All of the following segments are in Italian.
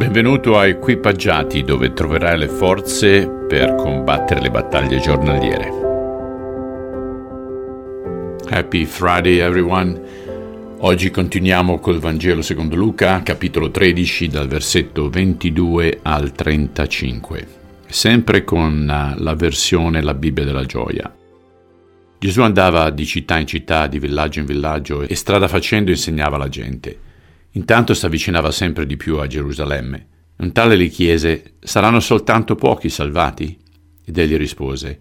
Benvenuto a Equipaggiati dove troverai le forze per combattere le battaglie giornaliere. Happy Friday everyone. Oggi continuiamo col Vangelo secondo Luca, capitolo 13, dal versetto 22 al 35, sempre con la versione La Bibbia della gioia. Gesù andava di città in città, di villaggio in villaggio e strada facendo insegnava alla gente. Intanto si avvicinava sempre di più a Gerusalemme. Un tale gli chiese, saranno soltanto pochi salvati? Ed egli rispose,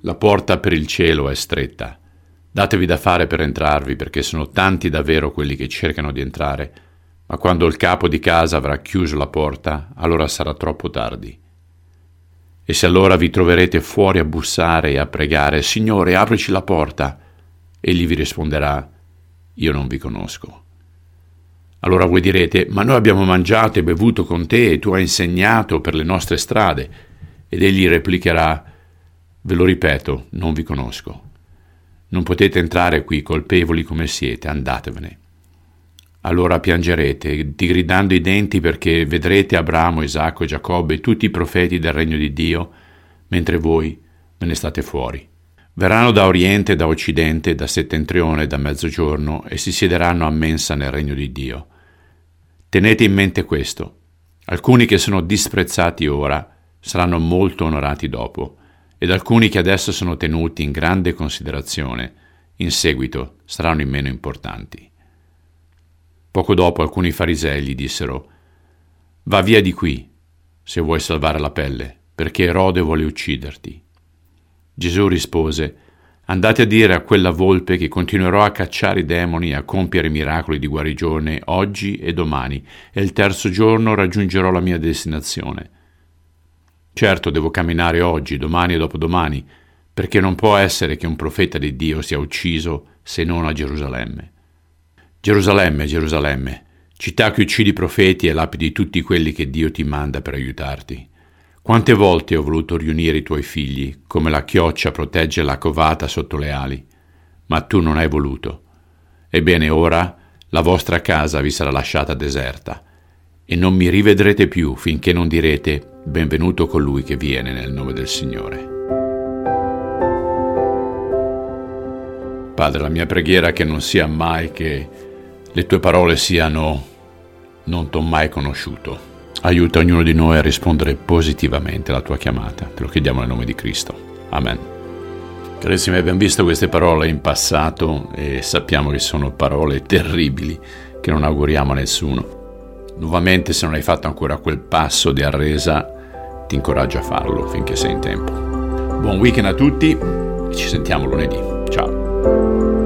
la porta per il cielo è stretta. Datevi da fare per entrarvi, perché sono tanti davvero quelli che cercano di entrare, ma quando il capo di casa avrà chiuso la porta, allora sarà troppo tardi. E se allora vi troverete fuori a bussare e a pregare, Signore, aprici la porta, egli vi risponderà, io non vi conosco. Allora voi direte, ma noi abbiamo mangiato e bevuto con te e tu hai insegnato per le nostre strade. Ed egli replicherà, ve lo ripeto, non vi conosco. Non potete entrare qui colpevoli come siete, andatevene. Allora piangerete, digridando i denti perché vedrete Abramo, Isacco, Giacobbe e tutti i profeti del regno di Dio, mentre voi ve ne state fuori. Verranno da oriente, da occidente, da settentrione, da mezzogiorno e si siederanno a mensa nel regno di Dio. Tenete in mente questo. Alcuni che sono disprezzati ora saranno molto onorati dopo, ed alcuni che adesso sono tenuti in grande considerazione, in seguito saranno i meno importanti. Poco dopo alcuni farisei gli dissero, Va via di qui, se vuoi salvare la pelle, perché Erode vuole ucciderti. Gesù rispose, Andate a dire a quella volpe che continuerò a cacciare i demoni e a compiere miracoli di guarigione oggi e domani, e il terzo giorno raggiungerò la mia destinazione. Certo devo camminare oggi, domani e dopodomani, perché non può essere che un profeta di Dio sia ucciso se non a Gerusalemme. Gerusalemme, Gerusalemme, città che uccidi i profeti e lapidi tutti quelli che Dio ti manda per aiutarti. Quante volte ho voluto riunire i tuoi figli, come la chioccia protegge la covata sotto le ali, ma tu non hai voluto. Ebbene ora la vostra casa vi sarà lasciata deserta, e non mi rivedrete più finché non direte benvenuto colui che viene nel nome del Signore. Padre, la mia preghiera è che non sia mai che le tue parole siano non t'ho mai conosciuto Aiuta ognuno di noi a rispondere positivamente alla tua chiamata. Te lo chiediamo nel nome di Cristo. Amen. Carissimi, abbiamo visto queste parole in passato e sappiamo che sono parole terribili che non auguriamo a nessuno. Nuovamente, se non hai fatto ancora quel passo di arresa, ti incoraggio a farlo finché sei in tempo. Buon weekend a tutti e ci sentiamo lunedì. Ciao.